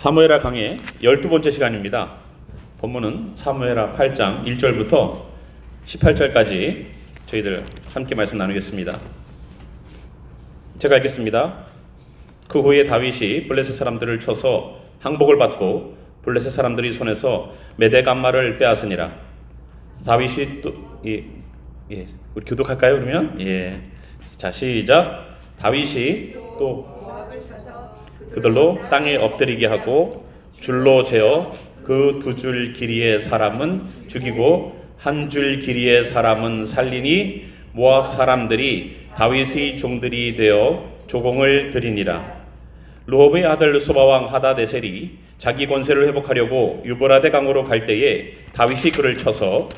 사무엘하 강의 12번째 시간입니다. 본문은 사무엘하 8장 1절부터 18절까지 저희들 함께 말씀 나누겠습니다. 제가 읽겠습니다. 그 후에 다윗이 블레셋 사람들을 쳐서 항복을 받고 블레셋 사람들이 손에서 메대 간마를 빼앗으니라. 다윗이 또 예, 예, 우리 교독할까요 그러면? 예. 자 시작. 다윗이 또 그들로 땅에 엎드리게 하고 줄로 재어 그 두 줄 길이의 사람은 죽이고 한 줄 길이의 사람은 살리니 모압 사람들이 다윗의 종들이 되어 조공을 드리니라. 루업의 아들 소바왕 하다데셀이 자기 권세를 회복하려고 유브라데 강으로 갈 때에 다윗이 그를 쳐서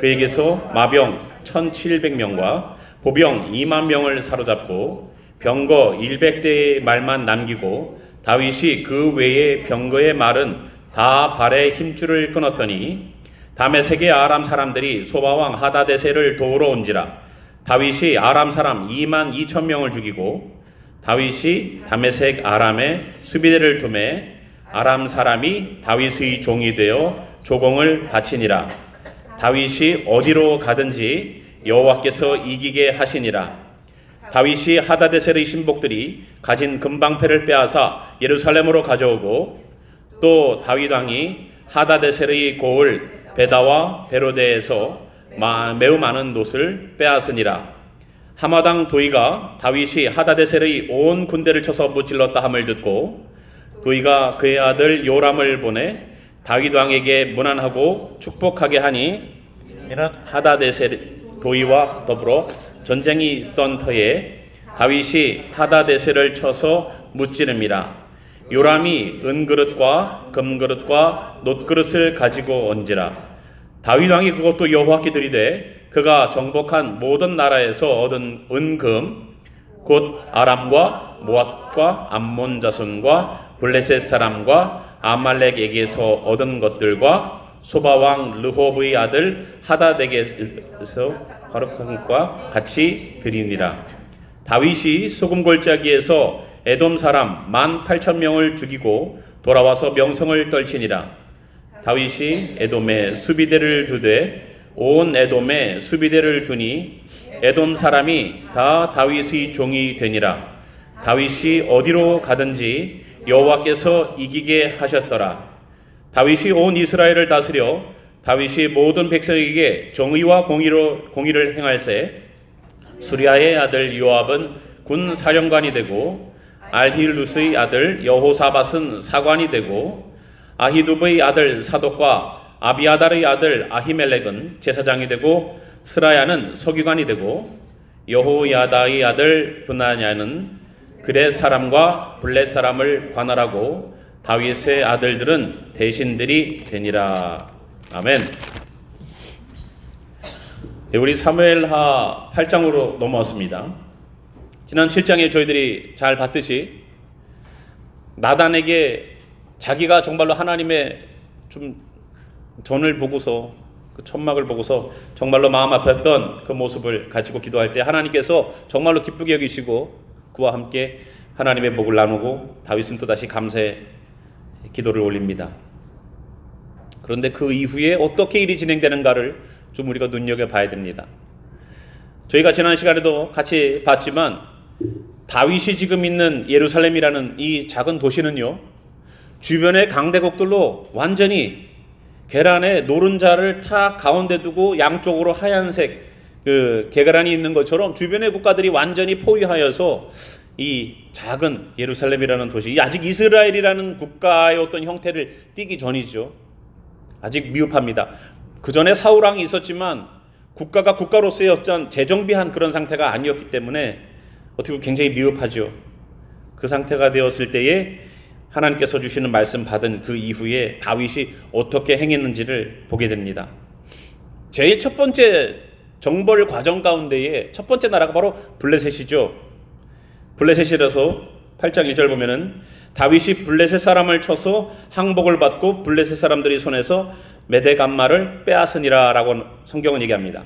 그에게서 마병 1700명과 보병 2만 명을 사로잡고 병거 100대의 말만 남기고 다윗이 그 외의 병거의 말은 다 발에 힘줄을 끊었더니 다음에 세계 아람 사람들이 소바왕 하다데셀을 도우러 온지라 다윗이 아람 사람 2만 2천 명을 죽이고 다윗이 다메색 아람에 수비대를 두매 아람 사람이 다윗의 종이 되어 조공을 바치니라. 다윗이 어디로 가든지 여호와께서 이기게 하시니라 다윗이 하다데셀의 신복들이 가진 금방패를 빼앗아 예루살렘으로 가져오고 또 다윗 왕이 하다데셀의 고을 베다와 베로데에서 마- 매우 많은 놋을 빼앗으니라. 하마당 도이가 다윗이 하다데셀의 온 군대를 쳐서 무찔렀다 함을 듣고 도이가 그의 아들 요람을 보내 다윗 왕에게 문안하고 축복하게 하니 이런 하다데셀 도이와 더불어 전쟁이 있던 터에 다윗이 하다데셀을 쳐서 무찌릅니다. 요람이 은그릇과 금그릇과 놋그릇을 가지고 온지라 다윗 왕이 그것도 여호와께 드리되 그가 정복한 모든 나라에서 얻은 은금 곧 아람과 모압과 암몬 자손과 블레셋 사람과 아말렉에게서 얻은 것들과 소바 왕 르홉의 아들 하다덱에서 바르칸과 같이 드리니라. 다윗이 소금 골짜기에서 에돔 사람 만 팔천 명을 죽이고 돌아와서 명성을 떨치니라. 다윗이 에돔에 수비대를 두되 온 에돔에 수비대를 두니 에돔 사람이 다 다윗의 종이 되니라. 다윗이 어디로 가든지 여호와께서 이기게 하셨더라 다윗이 온 이스라엘을 다스려 다윗이 모든 백성에게 정의와 공의로 공의를 행할세. 수리아의 아들 요압은 군 사령관이 되고 알힐루스의 아들 여호사밧은 사관이 되고 아히두브의 아들 사독과 아비아달의 아들 아히멜렉은 제사장이 되고 스라야는 서기관이 되고 여호야다의 아들 브나냐는 그렛 사람과 블렛 사람을 관할하고 다윗의 아들들은 대신들이 되니라. 아멘. 네, 우리 사무엘하 8장으로 넘어왔습니다. 지난 7장에 저희들이 잘 봤듯이 나단에게 자기가 정말로 하나님의 좀 전을 보고서 그 천막을 보고서 정말로 마음 아팠던 그 모습을 가지고 기도할 때 하나님께서 정말로 기쁘게 여기시고 그와 함께 하나님의 복을 나누고 다윗은 또 다시 감사의 기도를 올립니다. 그런데 그 이후에 어떻게 일이 진행되는가를 좀 우리가 눈여겨 봐야 됩니다. 저희가 지난 시간에도 같이 봤지만 다윗이 지금 있는 예루살렘이라는 이 작은 도시는요 주변의 강대국들로 완전히 계란에 노른자를 탁 가운데 두고 양쪽으로 하얀색 그 계란이 있는 것처럼 주변의 국가들이 완전히 포위하여서 이 작은 예루살렘이라는 도시 아직 이스라엘이라는 국가의 어떤 형태를 띠기 전이죠. 아직 미흡합니다. 그 전에 사울 왕이 있었지만 국가가 국가로서의 어떤 재정비한 그런 상태가 아니었기 때문에 어떻게 보면 굉장히 미흡하죠. 그 상태가 되었을 때에 하나님께서 주시는 말씀 받은 그 이후에 다윗이 어떻게 행했는지를 보게 됩니다. 제일 첫 번째 정벌 과정 가운데에 첫 번째 나라가 바로 블레셋이죠. 블레셋이라서 8장 1절 보면은 다윗이 블레셋 사람을 쳐서 항복을 받고 블레셋 사람들이 손에서 메대 간마를 빼앗으니라라고 성경은 얘기합니다.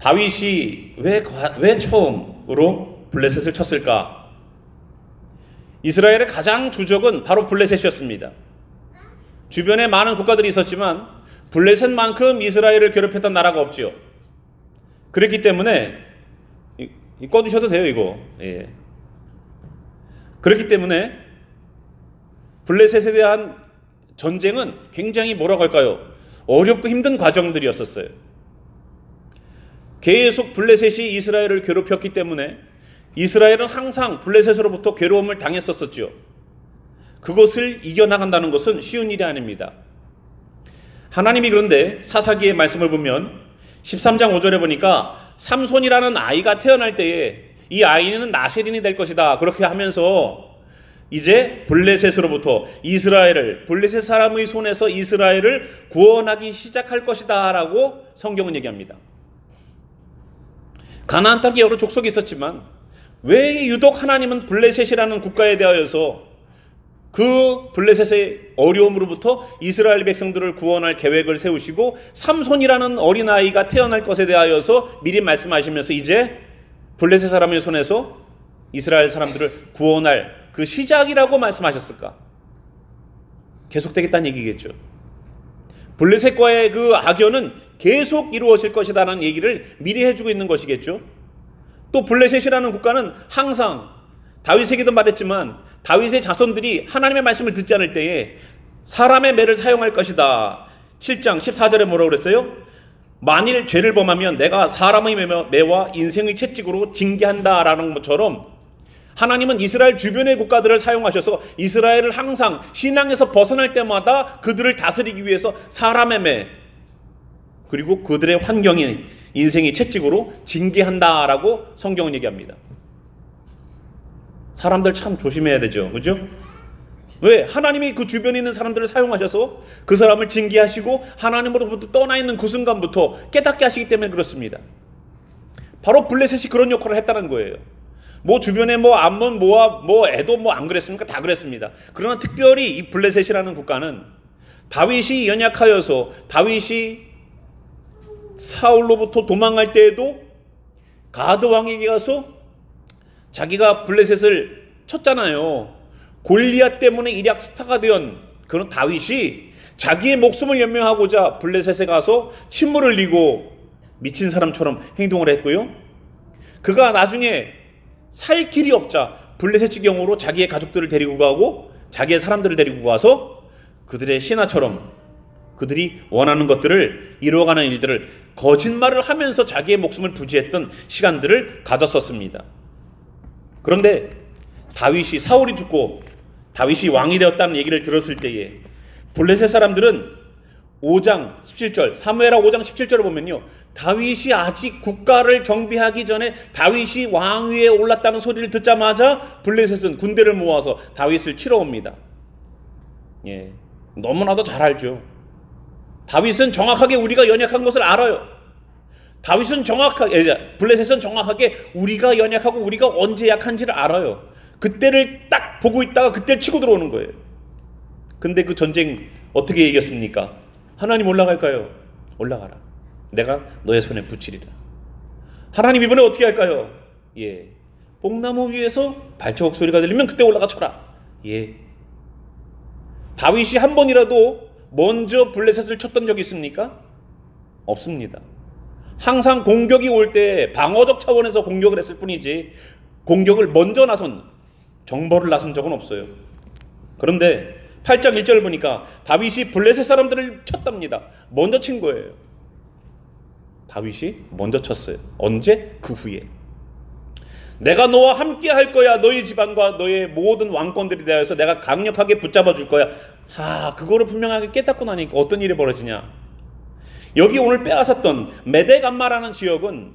다윗이 왜, 과- 왜 처음으로 블레셋을 쳤을까? 이스라엘의 가장 주적은 바로 블레셋이었습니다. 주변에 많은 국가들이 있었지만 블레셋만큼 이스라엘을 괴롭혔던 나라가 없지요. 그랬기 때문에 꺼두셔도 돼요 이거. 예. 그렇기 때문에 블레셋에 대한 전쟁은 굉장히 뭐라고 할까요? 어렵고 힘든 과정들이었었어요. 계속 블레셋이 이스라엘을 괴롭혔기 때문에 이스라엘은 항상 블레셋으로부터 괴로움을 당했었었죠. 그것을 이겨나간다는 것은 쉬운 일이 아닙니다. 하나님이 그런데 사사기의 말씀을 보면 13장 5절에 보니까 삼손이라는 아이가 태어날 때에 이 아이는 나세린이 될 것이다. 그렇게 하면서 이제 블레셋으로부터 이스라엘을 블레셋 사람의 손에서 이스라엘을 구원하기 시작할 것이다라고 성경은 얘기합니다. 가나안 땅에 여러 족속이 있었지만 왜 유독 하나님은 블레셋이라는 국가에 대하여서 그 블레셋의 어려움으로부터 이스라엘 백성들을 구원할 계획을 세우시고 삼손이라는 어린아이가 태어날 것에 대하여서 미리 말씀하시면서 이제 블레셋 사람의 손에서 이스라엘 사람들을 구원할 그 시작이라고 말씀하셨을까? 계속되겠다는 얘기겠죠. 블레셋과의 그 악연은 계속 이루어질 것이다라는 얘기를 미리 해주고 있는 것이겠죠. 또 블레셋이라는 국가는 항상 다윗에게도 말했지만 다윗의 자손들이 하나님의 말씀을 듣지 않을 때에 사람의 매를 사용할 것이다. 7장 14절에 뭐라고 그랬어요? 만일 죄를 범하면 내가 사람의 매와 인생의 채찍으로 징계한다라는 것처럼 하나님은 이스라엘 주변의 국가들을 사용하셔서 이스라엘을 항상 신앙에서 벗어날 때마다 그들을 다스리기 위해서 사람의 매 그리고 그들의 환경이 인생의 채찍으로 징계한다라고 성경은 얘기합니다. 사람들 참 조심해야 되죠. 그죠? 왜? 하나님이 그 주변에 있는 사람들을 사용하셔서 그 사람을 징계하시고 하나님으로부터 떠나 있는 그 순간부터 깨닫게 하시기 때문에 그렇습니다. 바로 블레셋이 그런 역할을 했다는 거예요. 뭐 주변에 뭐 암몬 모압 뭐 에도 뭐 안 그랬습니까? 다 그랬습니다. 그러나 특별히 이 블레셋이라는 국가는 다윗이 연약하여서 다윗이 사울로부터 도망갈 때에도 가드 왕에게 가서 자기가 블레셋을 쳤잖아요. 골리앗 때문에 일약 스타가 된 그런 다윗이 자기의 목숨을 연명하고자 블레셋에 가서 침몰을 흘리고 미친 사람처럼 행동을 했고요. 그가 나중에 살 길이 없자 블레셋 지경으로 자기의 가족들을 데리고 가고 자기의 사람들을 데리고 가서 그들의 신하처럼 그들이 원하는 것들을 이루어가는 일들을 거짓말을 하면서 자기의 목숨을 부지했던 시간들을 가졌었습니다. 그런데 다윗이 사울이 죽고 다윗이 왕이 되었다는 얘기를 들었을 때에 블레셋 사람들은 5장 17절 사무엘하 5장 17절을 보면요. 다윗이 아직 국가를 정비하기 전에 다윗이 왕위에 올랐다는 소리를 듣자마자 블레셋은 군대를 모아서 다윗을 치러 옵니다. 예. 너무나도 잘 알죠. 다윗은 정확하게 우리가 연약한 것을 알아요. 다윗은 정확하게 블레셋은 정확하게 우리가 연약하고 우리가 언제 약한지를 알아요. 그때를 딱 보고 있다가 그때를 치고 들어오는 거예요. 근데 그 전쟁 어떻게 이겼습니까? 하나님 올라갈까요? 올라가라. 내가 너의 손에 붙이리라. 하나님 이번에 어떻게 할까요? 예. 뽕나무 위에서 발자국 소리가 들리면 그때 올라가 쳐라. 예. 다윗이 한 번이라도 먼저 블레셋을 쳤던 적이 있습니까? 없습니다. 항상 공격이 올 때 방어적 차원에서 공격을 했을 뿐이지 공격을 먼저 나선 정보를 나선 적은 없어요. 그런데 8장 1절 보니까 다윗이 블레셋 사람들을 쳤답니다. 먼저 친 거예요. 다윗이 먼저 쳤어요. 언제? 그 후에. 내가 너와 함께 할 거야. 너희 집안과 너의 모든 왕권들이 되어서 내가 강력하게 붙잡아 줄 거야. 아, 그거를 분명하게 깨닫고 나니까 어떤 일이 벌어지냐? 여기 오늘 빼앗았던 메데감마라는 지역은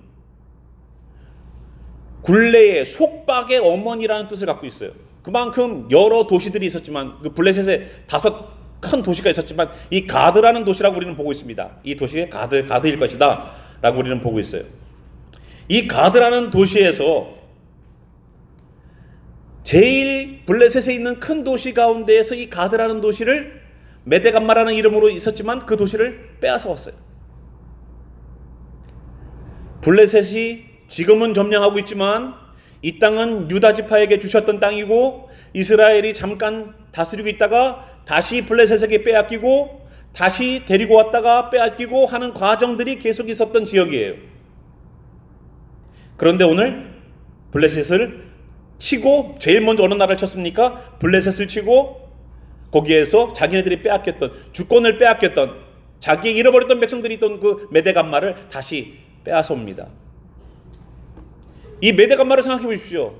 굴레의 속박의 어머니라는 뜻을 갖고 있어요. 그만큼 여러 도시들이 있었지만 그 블레셋에 다섯 큰 도시가 있었지만 이 가드라는 도시라고 우리는 보고 있습니다. 이 도시의 가드 가드일 것이다라고 우리는 보고 있어요. 이 가드라는 도시에서 제일 블레셋에 있는 큰 도시 가운데에서 이 가드라는 도시를 메데감마라는 이름으로 있었지만 그 도시를 빼앗아 왔어요. 블레셋이 지금은 점령하고 있지만 이 땅은 유다 지파에게 주셨던 땅이고 이스라엘이 잠깐 다스리고 있다가 다시 블레셋에게 빼앗기고 다시 데리고 왔다가 빼앗기고 하는 과정들이 계속 있었던 지역이에요. 그런데 오늘 블레셋을 치고 제일 먼저 어느 나라를 쳤습니까? 블레셋을 치고 거기에서 자기네들이 빼앗겼던 주권을 빼앗겼던 자기 잃어버렸던 백성들이 있던 그 메대간마를 다시 빼앗아 옵니다. 이 메대간마를 생각해 보십시오.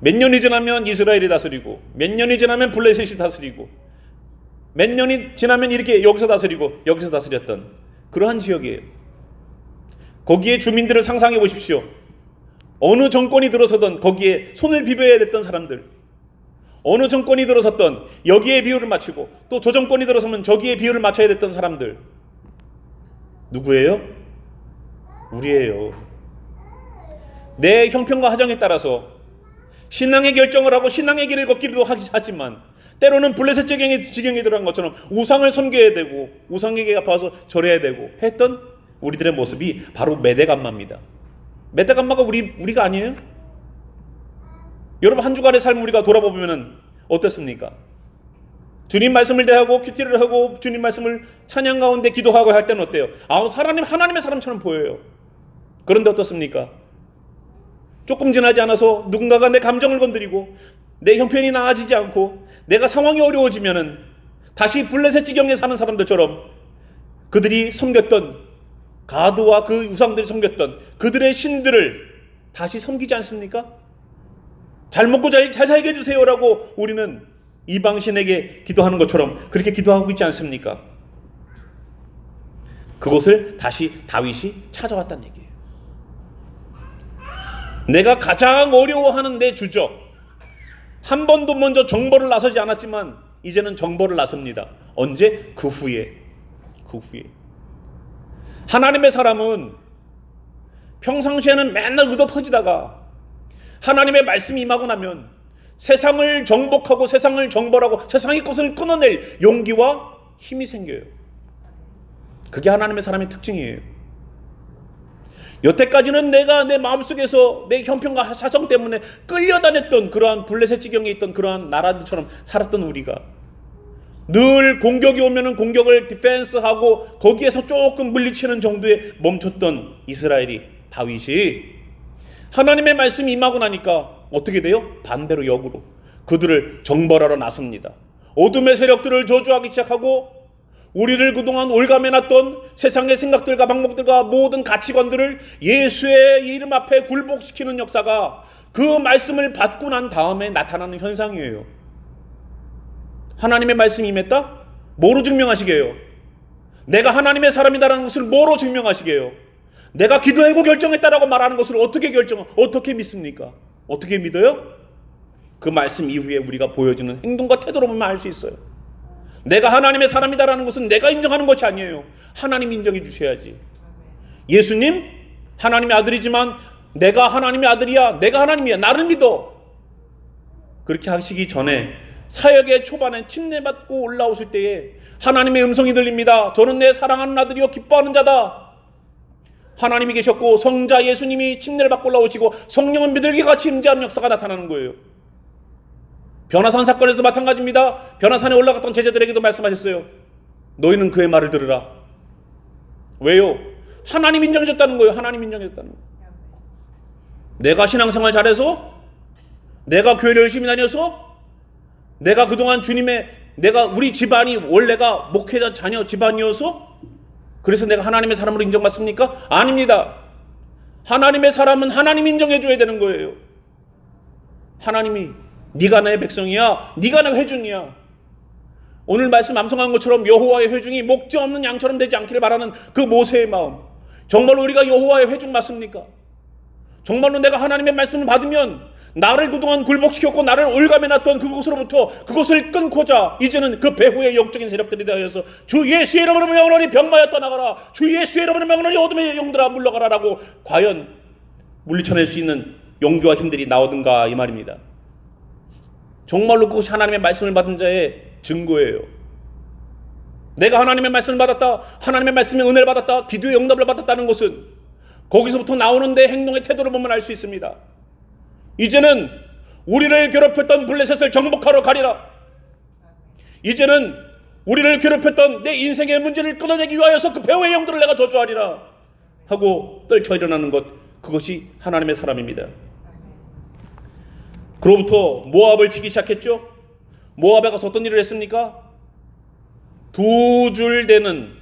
몇 년이 지나면 이스라엘이 다스리고 몇 년이 지나면 블레셋이 다스리고 몇 년이 지나면 이렇게 여기서 다스리고 여기서 다스렸던 그러한 지역이에요. 거기에 주민들을 상상해 보십시오. 어느 정권이 들어서던 거기에 손을 비벼야 됐던 사람들. 어느 정권이 들어섰던 여기에 비율을 맞추고 또 저 정권이 들어서면 저기에 비율을 맞춰야 됐던 사람들. 누구예요? 우리예요. 내 형편과 하정에 따라서 신앙의 결정을 하고 신앙의 길을 걷기도 하지만 때로는 블레셋 지경에, 지경에 들어간 것처럼 우상을 섬겨야 되고 우상에게 아파서 절해야 되고 했던 우리들의 모습이 바로 메대감마입니다. 메대감마가 우리 우리가 아니에요? 여러분 한 주간의 삶 우리가 돌아보면 어떻습니까? 주님 말씀을 대하고 큐티를 하고 주님 말씀을 찬양 가운데 기도하고 할 때는 어때요? 아, 하나님 하나님의 사람처럼 보여요. 그런데 어떻습니까? 조금 지나지 않아서 누군가가 내 감정을 건드리고 내 형편이 나아지지 않고 내가 상황이 어려워지면은 다시 블레셋 지경에 사는 사람들처럼 그들이 섬겼던 가드와 그 우상들이 섬겼던 그들의 신들을 다시 섬기지 않습니까? 잘 먹고 잘, 잘 살게 해주세요라고 우리는 이방신에게 기도하는 것처럼 그렇게 기도하고 있지 않습니까? 그곳을 다시 다윗이 찾아왔다는 얘기예요. 내가 가장 어려워하는 내 주적. 한 번도 먼저 정벌을 나서지 않았지만 이제는 정벌을 나섭니다. 언제? 그 후에. 그 후에. 하나님의 사람은 평상시에는 맨날 의도 터지다가 하나님의 말씀이 임하고 나면 세상을 정복하고 세상을 정벌하고 세상의 것을 끊어낼 용기와 힘이 생겨요. 그게 하나님의 사람의 특징이에요. 여태까지는 내가 내 마음속에서 내 형편과 사정 때문에 끌려다녔던 그러한 블레셋 지경에 있던 그러한 나라들처럼 살았던 우리가 늘 공격이 오면은 공격을 디펜스하고 거기에서 조금 물리치는 정도에 멈췄던 이스라엘이 다윗이 하나님의 말씀이 임하고 나니까 어떻게 돼요? 반대로 역으로 그들을 정벌하러 나섭니다. 어둠의 세력들을 저주하기 시작하고 우리를 그동안 올가매놨던 세상의 생각들과 방법들과 모든 가치관들을 예수의 이름 앞에 굴복시키는 역사가 그 말씀을 받고 난 다음에 나타나는 현상이에요. 하나님의 말씀이 임했다? 뭐로 증명하시게요? 내가 하나님의 사람이다라는 것을 뭐로 증명하시게요? 내가 기도하고 결정했다라고 말하는 것을 어떻게 결정, 어떻게 믿습니까? 어떻게 믿어요? 그 말씀 이후에 우리가 보여지는 행동과 태도로 보면 알 수 있어요. 내가 하나님의 사람이다라는 것은 내가 인정하는 것이 아니에요. 하나님 인정해 주셔야지. 예수님, 하나님의 아들이지만 내가 하나님의 아들이야. 내가 하나님이야. 나를 믿어. 그렇게 하시기 전에 사역의 초반에 침례받고 올라오실 때에 하나님의 음성이 들립니다. 저는 내 사랑하는 아들이요 기뻐하는 자다. 하나님이 계셨고 성자 예수님이 침례를 받고 올라오시고 성령은 믿을게 같이 임재하는 역사가 나타나는 거예요. 변화산 사건에서도 마찬가지입니다. 변화산에 올라갔던 제자들에게도 말씀하셨어요. 너희는 그의 말을 들으라. 왜요? 하나님 인정해줬다는 거예요. 하나님 인정해줬다는 거예요. 내가 신앙생활 잘해서 내가 교회를 열심히 다녀서 내가 그동안 주님의 내가 우리 집안이 원래가 목회자 자녀 집안이어서 그래서 내가 하나님의 사람으로 인정받습니까? 아닙니다. 하나님의 사람은 하나님 인정해 줘야 되는 거예요. 하나님이 네가 내 백성이야. 네가 내 회중이야. 오늘 말씀 암송한 것처럼 여호와의 회중이 목적 없는 양처럼 되지 않기를 바라는 그 모세의 마음. 정말로 우리가 여호와의 회중 맞습니까? 정말로 내가 하나님의 말씀을 받으면 나를 그동안 굴복시켰고 나를 올가매놨던 그곳으로부터 그것을 끊고자 이제는 그 배후의 영적인 세력들이 되어서 주 예수의 이름으로 명하노니 병마여 떠나가라 주 예수의 이름으로 명하노니 어둠의 영들아 물러가라라고 과연 물리쳐낼 수 있는 용기와 힘들이 나오든가 이 말입니다. 정말로 그것이 하나님의 말씀을 받은 자의 증거예요. 내가 하나님의 말씀을 받았다, 하나님의 말씀의 은혜를 받았다, 기도의 응답을 받았다는 것은 거기서부터 나오는데 행동의 태도를 보면 알 수 있습니다. 이제는 우리를 괴롭혔던 블레셋을 정복하러 가리라. 이제는 우리를 괴롭혔던 내 인생의 문제를 끊어내기 위하여서 그 배후의 영들을 내가 저주하리라 하고 떨쳐 일어나는 것 그것이 하나님의 사람입니다. 그로부터 모압을 치기 시작했죠. 모압에 가서 어떤 일을 했습니까? 두 줄 되는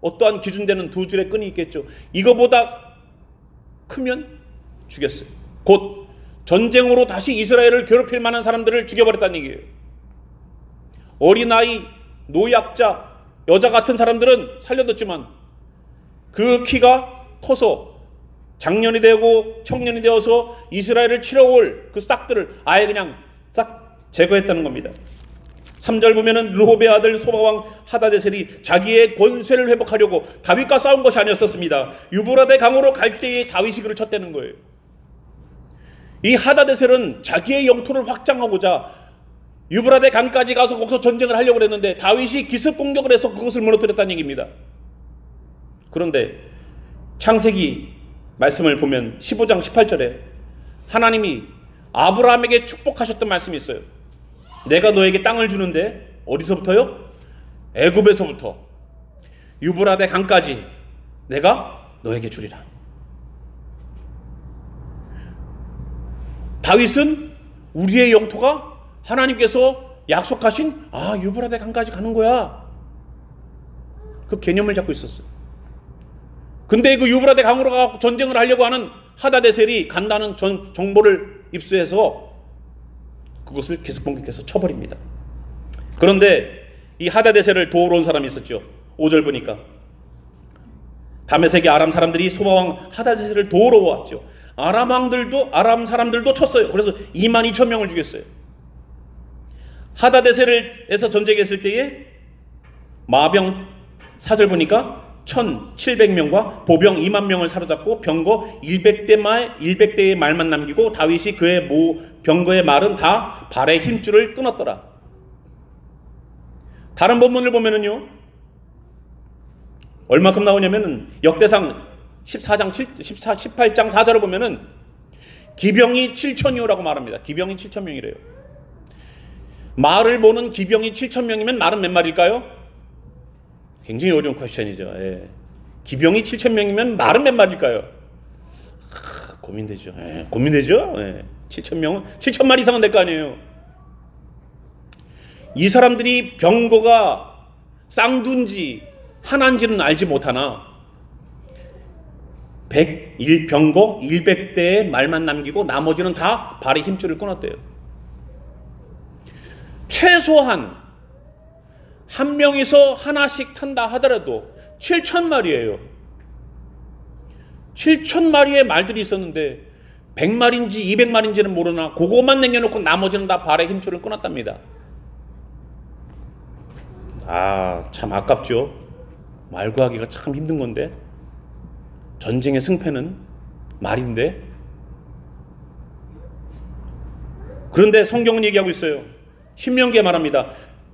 어떠한 기준 되는 두 줄의 끈이 있겠죠. 이거보다 크면 죽였어요. 곧 전쟁으로 다시 이스라엘을 괴롭힐 만한 사람들을 죽여버렸다는 얘기예요. 어린아이, 노약자, 여자 같은 사람들은 살려뒀지만 그 키가 커서 장년이 되고 청년이 되어서 이스라엘을 치러올 그 싹들을 아예 그냥 싹 제거했다는 겁니다. 3절 보면은 르호베 아들 소바왕 하다데셀이 자기의 권세를 회복하려고 다윗과 싸운 것이 아니었었습니다. 유브라데 강으로 갈 때에 다윗이 그를 쳤다는 거예요. 이 하다데셀은 자기의 영토를 확장하고자 유브라데 강까지 가서 거기서 전쟁을 하려고 했는데 다윗이 기습 공격을 해서 그것을 무너뜨렸다는 얘기입니다. 그런데 창세기 말씀을 보면 15장 18절에 하나님이 아브라함에게 축복하셨던 말씀이 있어요. 내가 너에게 땅을 주는데 어디서부터요? 애굽에서부터 유브라데 강까지 내가 너에게 주리라. 다윗은 우리의 영토가 하나님께서 약속하신 아 유브라데 강까지 가는 거야. 그 개념을 잡고 있었어요. 근데 그 유브라데 강으로 가고 전쟁을 하려고 하는 하다데셀이 간다는 전, 정보를 입수해서 그것을 기습공격해서 쳐버립니다. 그런데 이 하다데셀을 도우러 온 사람이 있었죠. 5절 보니까 다메섹의 아람 사람들이 소바왕 하다데셀을 도우러 왔죠. 아람 왕들도 아람 사람들도 쳤어요. 그래서 2만 2천 명을 죽였어요. 하다데셀에서 전쟁했을 때에 마병 사절 보니까 1,700명과 보병 2만 명을 사로잡고 병거 100대 말 100대의 말만 남기고 다윗이 그의 모 병거의 말은 다 발의 힘줄을 끊었더라. 다른 본문을 보면은요. 얼마큼 나오냐면은 역대상 14장 7 14 18장 4절을 보면은 기병이 7천이오라고 말합니다. 기병이 7천 명이래요. 말을 보는 기병이 7천 명이면 말은 몇 마리일까요? 굉장히 어려운 퀘션이죠. 예. 기병이 7천 명이면 말은 몇 마리일까요? 하, 고민되죠. 예, 고민되죠. 예. 7천 명은 7천 마리 이상은 될 거 아니에요. 이 사람들이 병거가 쌍둔지 하나인지는 알지 못하나 101 병거 100대의 말만 남기고 나머지는 다 발의 힘줄을 끊었대요. 최소한 한 명이서 하나씩 탄다 하더라도 7천 마리예요. 7천 마리의 말들이 있었는데 100마리인지 200마리인지는 모르나 그것만 남겨놓고 나머지는 다 발의 힘줄을 끊었답니다. 아, 참 아깝죠. 말 구하기가 참 힘든 건데 전쟁의 승패는 말인데 그런데 성경은 얘기하고 있어요. 신명기에 말합니다.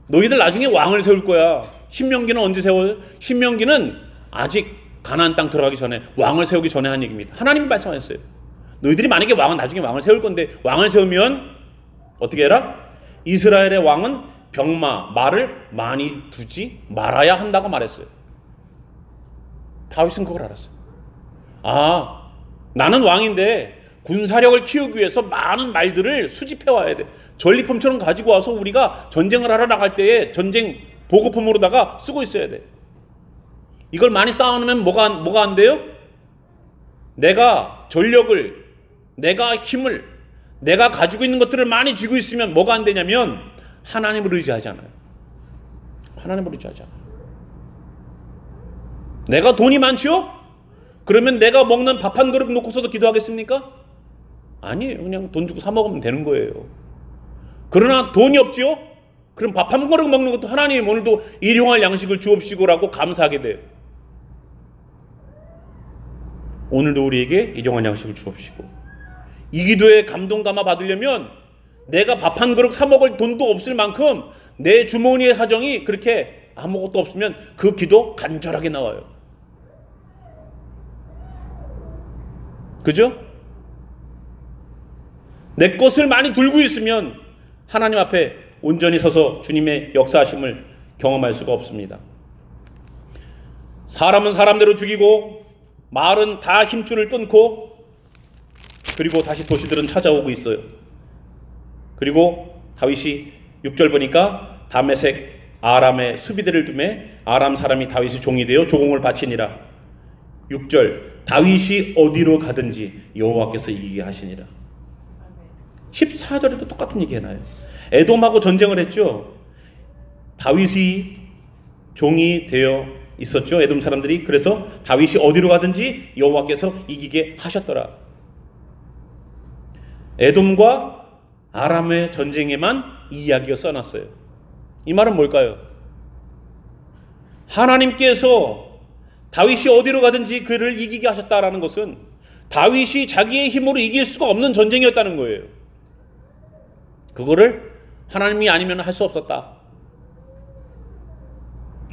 너희들 나중에 왕을 세울 거야. 신명기는 언제 세워요? 신명기는 아직 가나안 땅 들어가기 전에 왕을 세우기 전에 한 얘기입니다. 하나님이 말씀하셨어요. 너희들이 만약에 왕은 나중에 왕을 세울 건데 왕을 세우면 어떻게 해라? 이스라엘의 왕은 병마 말을 많이 두지 말아야 한다고 말했어요. 다윗은 그걸 알았어요. 아, 나는 왕인데 군사력을 키우기 위해서 많은 말들을 수집해 와야 돼. 전리품처럼 가지고 와서 우리가 전쟁을 하러 나갈 때에 전쟁 보급품으로다가 쓰고 있어야 돼. 이걸 많이 쌓아놓으면 뭐가 뭐가 안 돼요? 내가 전력을, 내가 힘을, 내가 가지고 있는 것들을 많이 쥐고 있으면 뭐가 안 되냐면 하나님을 의지하잖아요. 하나님을 의지하잖아요. 내가 돈이 많지요? 그러면 내가 먹는 밥 한 그릇 놓고서도 기도하겠습니까? 아니에요. 그냥 돈 주고 사 먹으면 되는 거예요. 그러나 돈이 없지요? 그럼 밥 한 그릇 먹는 것도 하나님 오늘도 일용할 양식을 주옵시고라고 감사하게 돼요. 오늘도 우리에게 일용할 양식을 주옵시고 이 기도에 감동 감화 받으려면 내가 밥 한 그릇 사 먹을 돈도 없을 만큼 내 주머니의 사정이 그렇게 아무것도 없으면 그 기도 간절하게 나와요. 그죠? 내 것을 많이 들고 있으면 하나님 앞에 온전히 서서 주님의 역사하심을 경험할 수가 없습니다. 사람은 사람대로 죽이고 말은 다 힘줄을 끊고 그리고 다시 도시들은 찾아오고 있어요. 그리고 다윗이 6절 보니까 다메색 아람의 수비대를 두매 아람 사람이 다윗의 종이 되어 조공을 바치니라. 6절 다윗이 어디로 가든지 여호와께서 이기게 하시니라. 14절에도 똑같은 얘기 해놔요. 에돔하고 전쟁을 했죠. 다윗이 종이 되어 있었죠. 에돔 사람들이 그래서 다윗이 어디로 가든지 여호와께서 이기게 하셨더라. 에돔과 아람의 전쟁에만 이 이야기가 써놨어요. 이 말은 뭘까요? 하나님께서 다윗이 어디로 가든지 그를 이기게 하셨다라는 것은 다윗이 자기의 힘으로 이길 수가 없는 전쟁이었다는 거예요. 그거를 하나님이 아니면 할 수 없었다.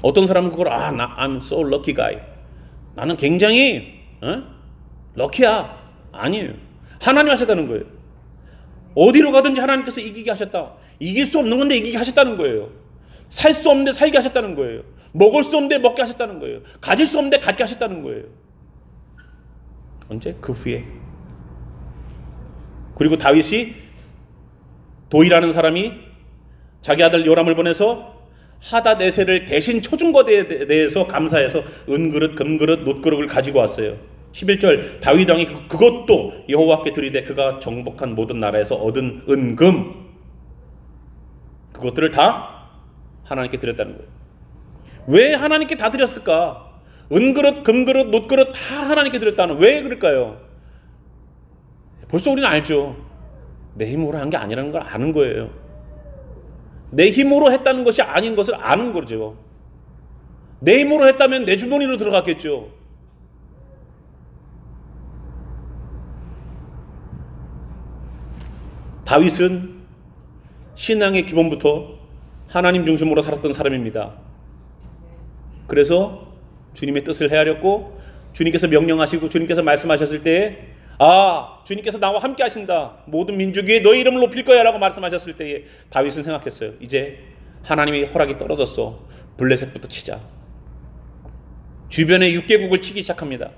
어떤 사람은 그걸 아, 나 I'm so lucky guy. 나는 굉장히 어? 럭키야. 아니에요. 하나님 하셨다는 거예요. 어디로 가든지 하나님께서 이기게 하셨다. 이길 수 없는 건데 이기게 하셨다는 거예요. 살 수 없는데 살게 하셨다는 거예요. 먹을 수 없는데 먹게 하셨다는 거예요. 가질 수 없는데 갖게 하셨다는 거예요. 언제? 그 후에. 그리고 다윗이 도이라는 사람이 자기 아들 요람을 보내서 하다네세를 대신 쳐준 것에 대해서 감사해서 은그릇, 금그릇, 놋그릇을 가지고 왔어요. 11절 다윗 왕이 그것도 여호와께 드리되 그가 정복한 모든 나라에서 얻은 은금 그것들을 다 하나님께 드렸다는 거예요. 왜 하나님께 다 드렸을까? 은그릇, 금그릇, 놋그릇 다 하나님께 드렸다는 왜 그럴까요? 벌써 우리는 알죠. 내 힘으로 한 게 아니라는 걸 아는 거예요. 내 힘으로 했다는 것이 아닌 것을 아는 거죠. 내 힘으로 했다면 내 주머니로 들어갔겠죠. 다윗은 신앙의 기본부터 하나님 중심으로 살았던 사람입니다. 그래서 주님의 뜻을 헤아렸고 주님께서 명령하시고 주님께서 말씀하셨을 때에 아 주님께서 나와 함께 하신다 모든 민족 위에 너희 이름을 높일 거야라고 말씀하셨을 때에 다윗은 생각했어요. 이제 하나님의 허락이 떨어졌어. 블레셋부터 치자. 주변의 6개국을 치기 시작합니다.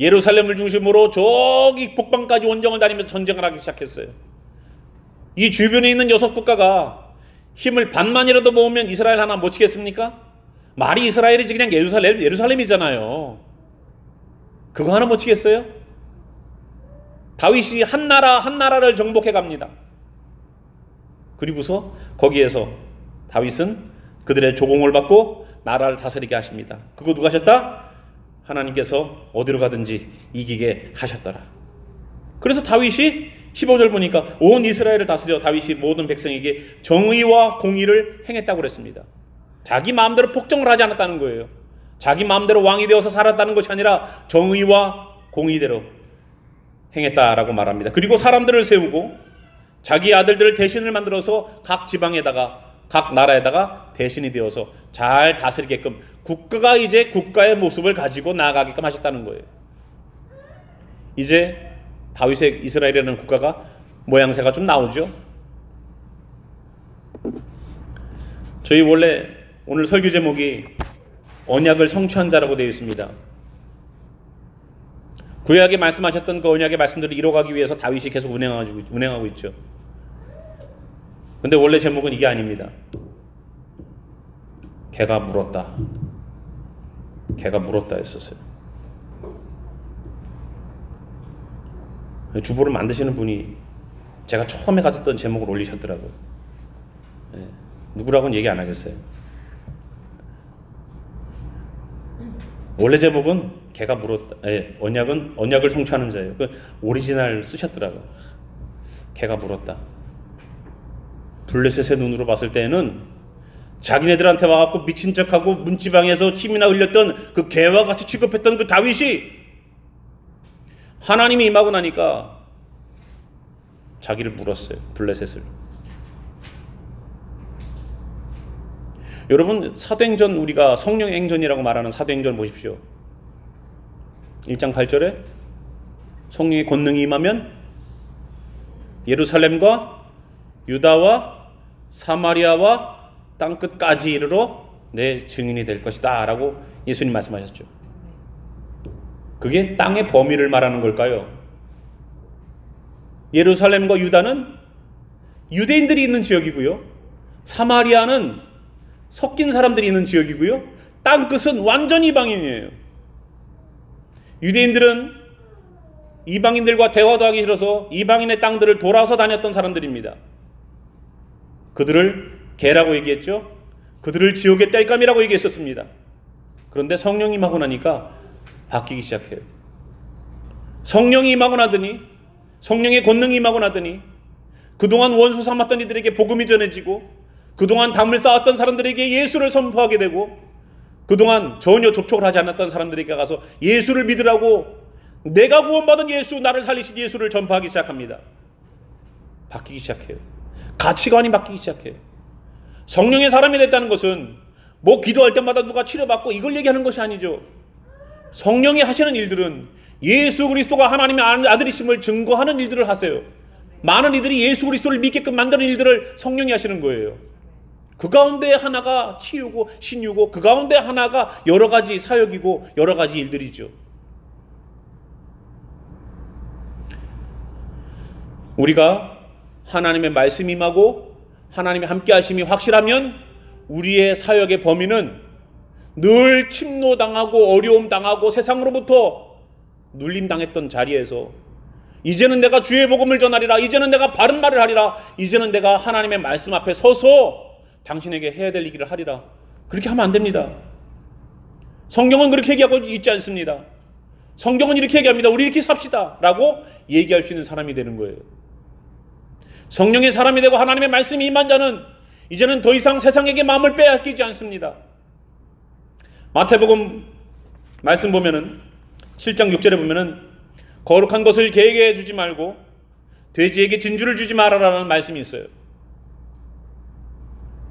예루살렘을 중심으로 저기 북방까지 원정을 다니면서 전쟁을 하기 시작했어요. 이 주변에 있는 여섯 국가가 힘을 반만이라도 모으면 이스라엘 하나 못 치겠습니까? 말이 이스라엘이지 그냥 예루살렘 예루살렘이잖아요. 그거 하나 못 치겠어요? 다윗이 한 나라 한 나라를 정복해 갑니다. 그리고서 거기에서 다윗은 그들의 조공을 받고 나라를 다스리게 하십니다. 그거 누가 하셨다? 하나님께서 어디로 가든지 이기게 하셨더라. 그래서 다윗이 15절 보니까 온 이스라엘을 다스려 다윗이 모든 백성에게 정의와 공의를 행했다고 그랬습니다. 자기 마음대로 폭정을 하지 않았다는 거예요. 자기 마음대로 왕이 되어서 살았다는 것이 아니라 정의와 공의대로 행했다라고 말합니다. 그리고 사람들을 세우고 자기 아들들을 대신을 만들어서 각 지방에다가 각 나라에다가 대신이 되어서 잘 다스리게끔 국가가 이제 국가의 모습을 가지고 나아가게끔 하셨다는 거예요. 이제 다윗의 이스라엘이라는 국가가 모양새가 좀 나오죠. 저희 원래 오늘 설교 제목이 언약을 성취한 자라고 되어 있습니다. 구약에 말씀하셨던 그 언약의 말씀들을 이뤄가기 위해서 다윗이 계속 운행하고, 운행하고 있죠. 근데 원래 제목은 이게 아닙니다. 개가 물었다. 개가 물었다 했었어요. 주보를 만드시는 분이 제가 처음에 가졌던 제목을 올리셨더라고요. 네. 누구라고는 얘기 안 하겠어요. 원래 제목은 개가 물었다. 예, 언약은 언약을 성취하는 자예요. 그 오리지널 쓰셨더라고. 개가 물었다. 블레셋의 눈으로 봤을 때는 자기네들한테 와갖고 미친 척하고 문지방에서 침이나 흘렸던 그 개와 같이 취급했던 그 다윗이 하나님이 임하고 나니까 자기를 물었어요. 블레셋을. 여러분 사도행전 우리가 성령 행전이라고 말하는 사도행전 보십시오. 1장 8절에 성령의 권능이 임하면 예루살렘과 유다와 사마리아와 땅 끝까지 이르러 내 증인이 될 것이다라고 예수님 말씀하셨죠. 그게 땅의 범위를 말하는 걸까요? 예루살렘과 유다는 유대인들이 있는 지역이고요. 사마리아는 섞인 사람들이 있는 지역이고요. 땅 끝은 완전히 이방인이에요. 유대인들은 이방인들과 대화도 하기 싫어서 이방인의 땅들을 돌아서 다녔던 사람들입니다. 그들을 개라고 얘기했죠. 그들을 지옥의 땔감이라고 얘기했었습니다. 그런데 성령이 임하고 나니까 바뀌기 시작해요. 성령이 임하고 나더니 성령의 권능이 임하고 나더니 그동안 원수 삼았던 이들에게 복음이 전해지고 그동안 담을 쌓았던 사람들에게 예수를 선포하게 되고 그동안 전혀 접촉을 하지 않았던 사람들에게 가서 예수를 믿으라고 내가 구원받은 예수 나를 살리신 예수를 전파하기 시작합니다. 바뀌기 시작해요. 가치관이 바뀌기 시작해요. 성령의 사람이 됐다는 것은 뭐 기도할 때마다 누가 치료받고 이걸 얘기하는 것이 아니죠. 성령이 하시는 일들은 예수 그리스도가 하나님의 아들이심을 증거하는 일들을 하세요. 많은 이들이 예수 그리스도를 믿게끔 만드는 일들을 성령이 하시는 거예요. 그 가운데 하나가 치유고 신유고 그 가운데 하나가 여러 가지 사역이고 여러 가지 일들이죠. 우리가 하나님의 말씀 임하고 하나님의 함께 하심이 확실하면 우리의 사역의 범위는 늘 침노당하고 어려움 당하고 세상으로부터 눌림 당했던 자리에서 이제는 내가 주의 복음을 전하리라 이제는 내가 바른 말을 하리라 이제는 내가 하나님의 말씀 앞에 서서 당신에게 해야 될 일을 하리라 그렇게 하면 안 됩니다. 성경은 그렇게 얘기하고 있지 않습니다. 성경은 이렇게 얘기합니다. 우리 이렇게 삽시다. 라고 얘기할 수 있는 사람이 되는 거예요. 성령의 사람이 되고 하나님의 말씀이 임한 자는 이제는 더 이상 세상에게 마음을 빼앗기지 않습니다. 마태복음 말씀 보면은 7장 6절에 보면은 거룩한 것을 개에게 주지 말고 돼지에게 진주를 주지 말아라는 말씀이 있어요.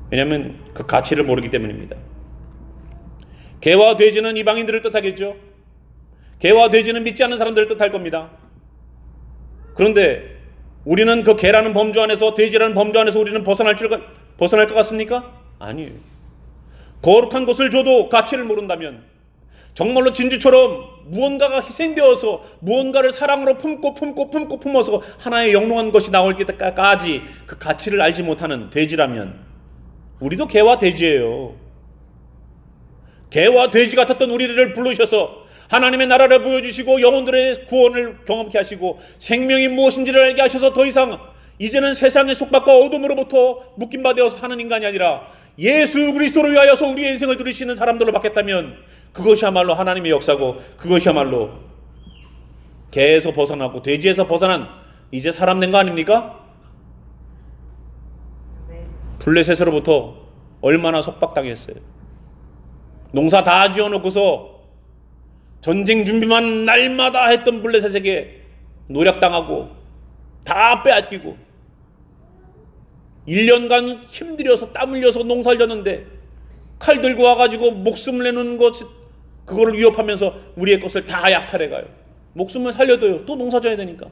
왜냐하면 그 가치를 모르기 때문입니다. 개와 돼지는 이방인들을 뜻하겠죠. 개와 돼지는 믿지 않는 사람들을 뜻할 겁니다. 그런데 우리는 그 개라는 범주 안에서 돼지라는 범주 안에서 우리는 벗어날 줄 벗어날 것 같습니까? 아니에요. 거룩한 것을 줘도 가치를 모른다면 정말로 진주처럼 무언가가 희생되어서 무언가를 사랑으로 품고 품고 품고 품어서 하나의 영롱한 것이 나올 때까지 그 가치를 알지 못하는 돼지라면 우리도 개와 돼지예요. 개와 돼지 같았던 우리를 부르셔서 하나님의 나라를 보여주시고 영혼들의 구원을 경험케 하시고 생명이 무엇인지를 알게 하셔서 더 이상 이제는 세상의 속박과 어둠으로부터 묶임바 되어서 사는 인간이 아니라 예수 그리스도를 위하여서 우리의 인생을 누리시는 사람들로 바뀌었다면 그것이야말로 하나님의 역사고 그것이야말로 개에서 벗어나고 돼지에서 벗어난 이제 사람 된 거 아닙니까? 블레셋으로부터 얼마나 속박당했어요. 농사 다 지어놓고서 전쟁 준비만 날마다 했던 블레셋에게 노력당하고 다 빼앗기고 1년간 힘들여서 땀 흘려서 농사를 졌는데 칼 들고 와가지고 목숨을 내놓는 것 그거를 위협하면서 우리의 것을 다 약탈해 가요. 목숨을 살려도요. 또 농사 져야 되니까.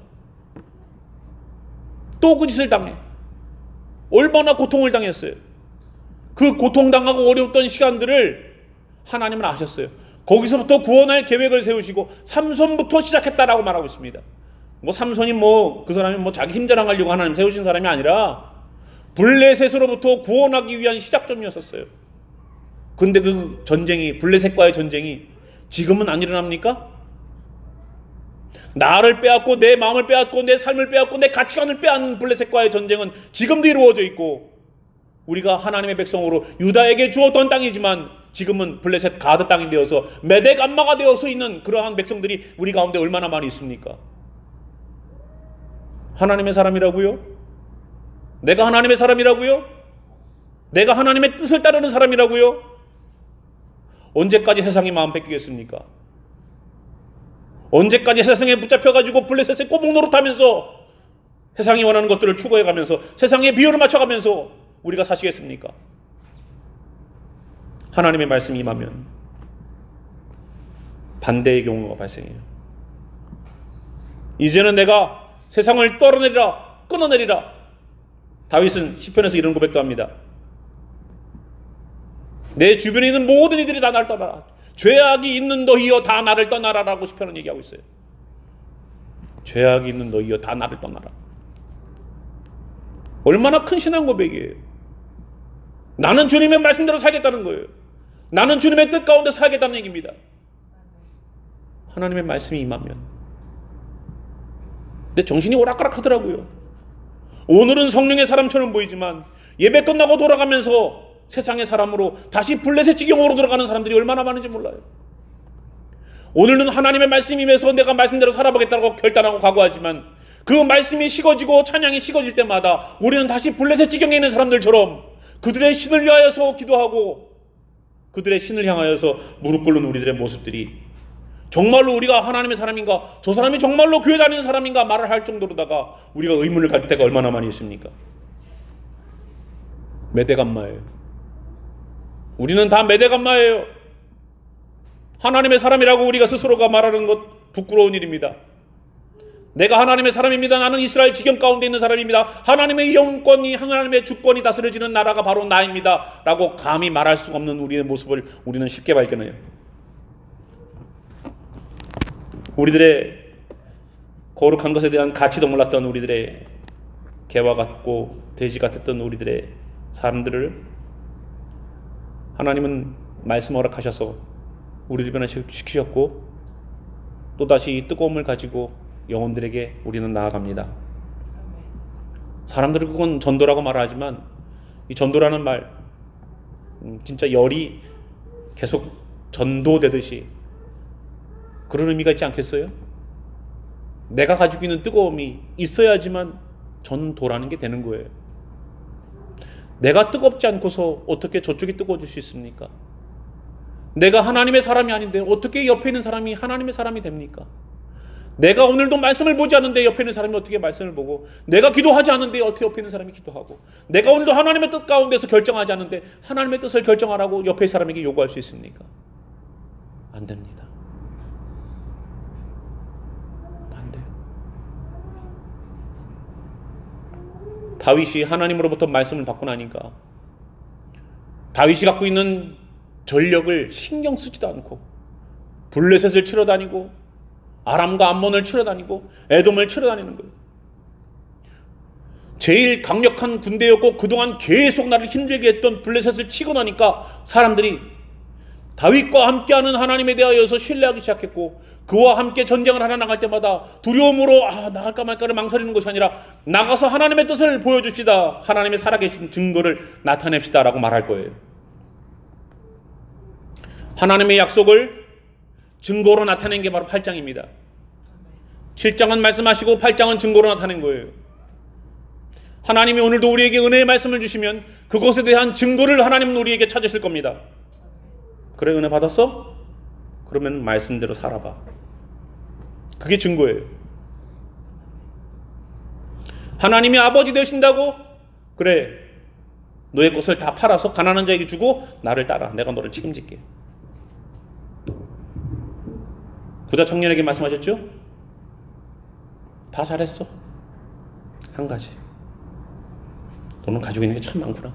또 그 짓을 당해. 얼마나 고통을 당했어요. 그 고통당하고 어려웠던 시간들을 하나님은 아셨어요. 거기서부터 구원할 계획을 세우시고 삼손부터 시작했다라고 말하고 있습니다. 뭐 삼손이 뭐 그 사람이 뭐 자기 힘 자랑하려고 하나님 세우신 사람이 아니라 블레셋으로부터 구원하기 위한 시작점이었었어요. 근데 그 전쟁이 블레셋과의 전쟁이 지금은 안 일어납니까? 나를 빼앗고 내 마음을 빼앗고 내 삶을 빼앗고 내 가치관을 빼앗는 블레셋과의 전쟁은 지금도 이루어져 있고 우리가 하나님의 백성으로 유다에게 주었던 땅이지만 지금은 블레셋 가드 땅이 되어서 메덱 안마가 되어서 있는 그러한 백성들이 우리 가운데 얼마나 많이 있습니까? 하나님의 사람이라고요? 내가 하나님의 사람이라고요? 내가 하나님의 뜻을 따르는 사람이라고요? 언제까지 세상이 마음 뺏기겠습니까? 언제까지 세상에 붙잡혀가지고 블레셋의 꼬목 노릇하면서 세상이 원하는 것들을 추구해가면서 세상의 비율을 맞춰가면서 우리가 사시겠습니까? 하나님의 말씀이 임하면 반대의 경우가 발생해요. 이제는 내가 세상을 떨어내리라 끊어내리라. 다윗은 시편에서 이런 고백도 합니다. 내 주변에 있는 모든 이들이 다 나를 떠나라. 죄악이 있는 너희여 다 나를 떠나라라고 시편은 얘기하고 있어요. 죄악이 있는 너희여 다 나를 떠나라. 얼마나 큰 신앙 고백이에요. 나는 주님의 말씀대로 살겠다는 거예요. 나는 주님의 뜻 가운데 살겠다는 얘기입니다. 하나님의 말씀이 임하면. 내 정신이 오락가락 하더라고요. 오늘은 성령의 사람처럼 보이지만 예배 끝나고 돌아가면서 세상의 사람으로 다시 블레셋 지경으로 들어가는 사람들이 얼마나 많은지 몰라요. 오늘은 하나님의 말씀이 임해서 내가 말씀대로 살아보겠다고 결단하고 각오하지만 그 말씀이 식어지고 찬양이 식어질 때마다 우리는 다시 블레셋 지경에 있는 사람들처럼 그들의 신을 위하여서 기도하고 그들의 신을 향하여서 무릎 꿇는 우리들의 모습들이 정말로 우리가 하나님의 사람인가 저 사람이 정말로 교회 다니는 사람인가 말을 할 정도로다가 우리가 의문을 가질 때가 얼마나 많이 있습니까? 메대감마예요. 우리는 다 메대감마예요. 하나님의 사람이라고 우리가 스스로가 말하는 것 부끄러운 일입니다. 내가 하나님의 사람입니다. 나는 이스라엘 지경 가운데 있는 사람입니다. 하나님의 영권이 하나님의 주권이 다스려지는 나라가 바로 나입니다. 라고 감히 말할 수가 없는 우리의 모습을 우리는 쉽게 발견해요. 우리들의 거룩한 것에 대한 가치도 몰랐던 우리들의 개와 같고 돼지 같았던 우리들의 사람들을 하나님은 말씀 허락하셔서 우리 주변에 시키셨고 또다시 이 뜨거움을 가지고 영혼들에게 우리는 나아갑니다. 사람들은 그건 전도라고 말하지만 이 전도라는 말 음, 진짜 열이 계속 전도되듯이 그런 의미가 있지 않겠어요? 내가 가지고 있는 뜨거움이 있어야지만 전도라는 게 되는 거예요. 내가 뜨겁지 않고서 어떻게 저쪽이 뜨거워질 수 있습니까? 내가 하나님의 사람이 아닌데 어떻게 옆에 있는 사람이 하나님의 사람이 됩니까? 내가 오늘도 말씀을 보지 않는데 옆에 있는 사람이 어떻게 말씀을 보고 내가 기도하지 않는데 어떻게 옆에 있는 사람이 기도하고 내가 오늘도 하나님의 뜻 가운데서 결정하지 않는데 하나님의 뜻을 결정하라고 옆에 사람에게 요구할 수 있습니까? 안 됩니다. 안 돼요. 다윗이 하나님으로부터 말씀을 받고 나니까 다윗이 갖고 있는 전력을 신경 쓰지도 않고 블레셋을 치러 다니고 아람과 암몬을 치러 다니고 에돔을 치러 다니는 거예요. 제일 강력한 군대였고 그동안 계속 나를 힘들게 했던 블레셋을 치고 나니까 사람들이 다윗과 함께하는 하나님에 대하여서 신뢰하기 시작했고 그와 함께 전쟁을 하러 나갈 때마다 두려움으로 아 나갈까 말까를 망설이는 것이 아니라 나가서 하나님의 뜻을 보여줍시다 하나님의 살아계신 증거를 나타냅시다라고 말할 거예요. 하나님의 약속을 증거로 나타낸 게 바로 8장입니다. 7장은 말씀하시고 8장은 증거로 나타낸 거예요. 하나님이 오늘도 우리에게 은혜의 말씀을 주시면 그것에 대한 증거를 하나님은 우리에게 찾으실 겁니다. 그래 은혜 받았어? 그러면 말씀대로 살아봐. 그게 증거예요. 하나님이 아버지 되신다고? 그래. 너의 것을 다 팔아서 가난한 자에게 주고 나를 따라. 내가 너를 책임질게. 부자 청년에게 말씀하셨죠? 다 잘했어. 한 가지. 너는 가지고 있는 게 참 많구나.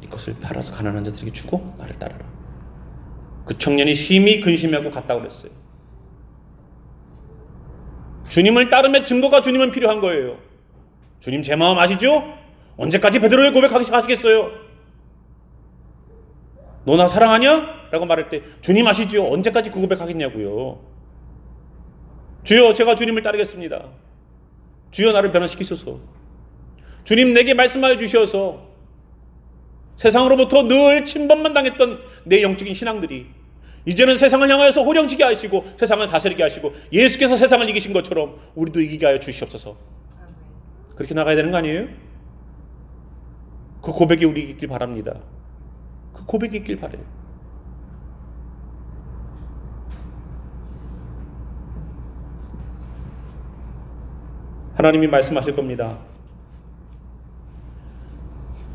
네 것을 팔아서 가난한 자들에게 주고 나를 따르라. 그 청년이 심히 근심하고 갔다고 그랬어요. 주님을 따르며 증거가 주님은 필요한 거예요. 주님 제 마음 아시죠? 언제까지 베드로의 고백하시겠어요? 너 나 사랑하냐? 라고 말할 때 주님 아시죠? 언제까지 그 고백하겠냐고요. 주여 제가 주님을 따르겠습니다. 주여 나를 변화시키소서. 주님 내게 말씀하여 주셔서 세상으로부터 늘 침범만 당했던 내 영적인 신앙들이 이제는 세상을 향하여서 호령지게 하시고 세상을 다스리게 하시고 예수께서 세상을 이기신 것처럼 우리도 이기게 하여 주시옵소서. 그렇게 나가야 되는 거 아니에요? 그 고백이 우리 있길 바랍니다. 그 고백이 있길 바래요. 하나님이 말씀하실 겁니다.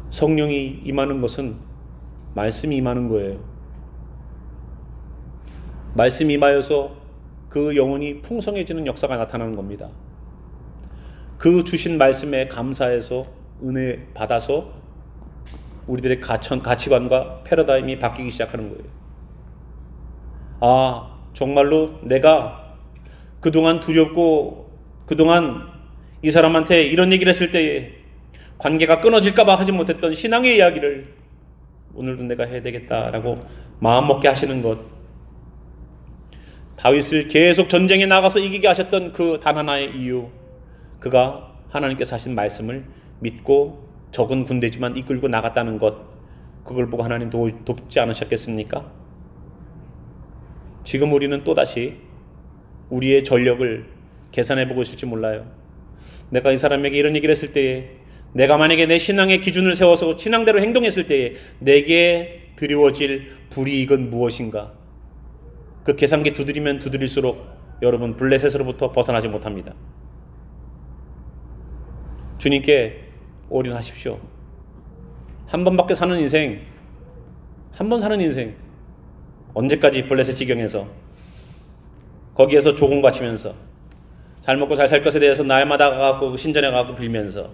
성령이 임하는 것은 말씀이 임하는 거예요. 말씀이 임하여서 그 영혼이 풍성해지는 역사가 나타나는 겁니다. 그 주신 말씀에 감사해서 은혜 받아서 우리들의 가천 가치관과 패러다임이 바뀌기 시작하는 거예요. 아, 정말로 내가 그동안 두렵고 그동안 이 사람한테 이런 얘기를 했을 때에 관계가 끊어질까봐 하지 못했던 신앙의 이야기를 오늘도 내가 해야 되겠다라고 마음 먹게 하시는 것. 다윗을 계속 전쟁에 나가서 이기게 하셨던 그 단 하나의 이유. 그가 하나님께서 하신 말씀을 믿고 적은 군대지만 이끌고 나갔다는 것. 그걸 보고 하나님 도, 돕지 않으셨겠습니까? 지금 우리는 또다시 우리의 전력을 계산해 보고 있을지 몰라요. 내가 이 사람에게 이런 얘기를 했을 때에 내가 만약에 내 신앙의 기준을 세워서 신앙대로 행동했을 때에 내게 드리워질 불이익은 무엇인가? 그 계산기 두드리면 두드릴수록 여러분 블레셋으로부터 벗어나지 못합니다. 주님께 올인하십시오. 한 번밖에 사는 인생, 한 번 사는 인생, 언제까지 블레셋 지경에서 거기에서 조공 바치면서 잘 먹고 잘 살 것에 대해서 날마다 가고 신전에 가고 빌면서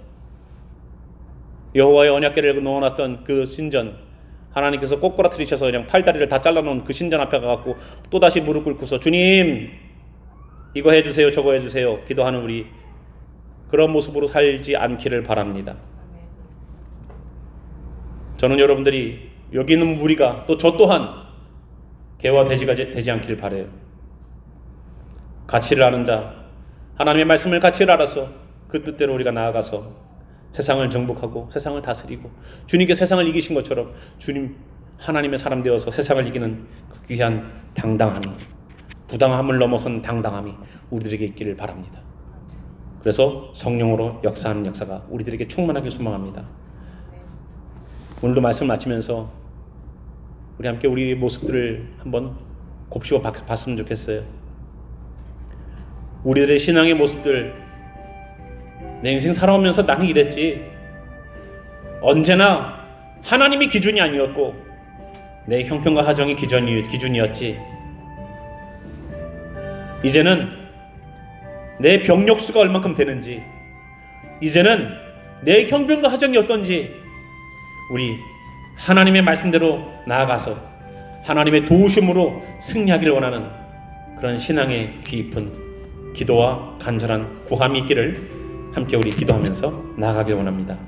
여호와의 언약궤를 놓아놨던 그 신전 하나님께서 꼬꾸라트리셔서 그냥 팔다리를 다 잘라놓은 그 신전 앞에 가갖고 또 다시 무릎 꿇고서 주님 이거 해주세요 저거 해주세요 기도하는 우리 그런 모습으로 살지 않기를 바랍니다. 저는 여러분들이 여기 있는 우리가 또 저 또한 개와 돼지가 되지 않기를 바래요. 가치를 아는 자, 하나님의 말씀을 가치를 알아서 그 뜻대로 우리가 나아가서 세상을 정복하고 세상을 다스리고 주님께 세상을 이기신 것처럼 주님 하나님의 사람 되어서 세상을 이기는 그 귀한 당당함이 부당함을 넘어선 당당함이 우리들에게 있기를 바랍니다. 그래서 성령으로 역사하는 역사가 우리들에게 충만하게 소망합니다. 오늘도 말씀 마치면서 우리 함께 우리 모습들을 한번 곱씹어 봤으면 좋겠어요. 우리들의 신앙의 모습들 내 인생 살아오면서 나는 이랬지. 언제나 하나님이 기준이 아니었고 내 형편과 하정이 기준이, 기준이었지. 이제는 내 병력 수가 얼만큼 되는지, 이제는 내 형편과 하정이 어떤지 우리 하나님의 말씀대로 나아가서 하나님의 도우심으로 승리하기를 원하는 그런 신앙의 깊은 기도와 간절한 구함이 있기를 함께 우리 기도하면서 나아가길 원합니다.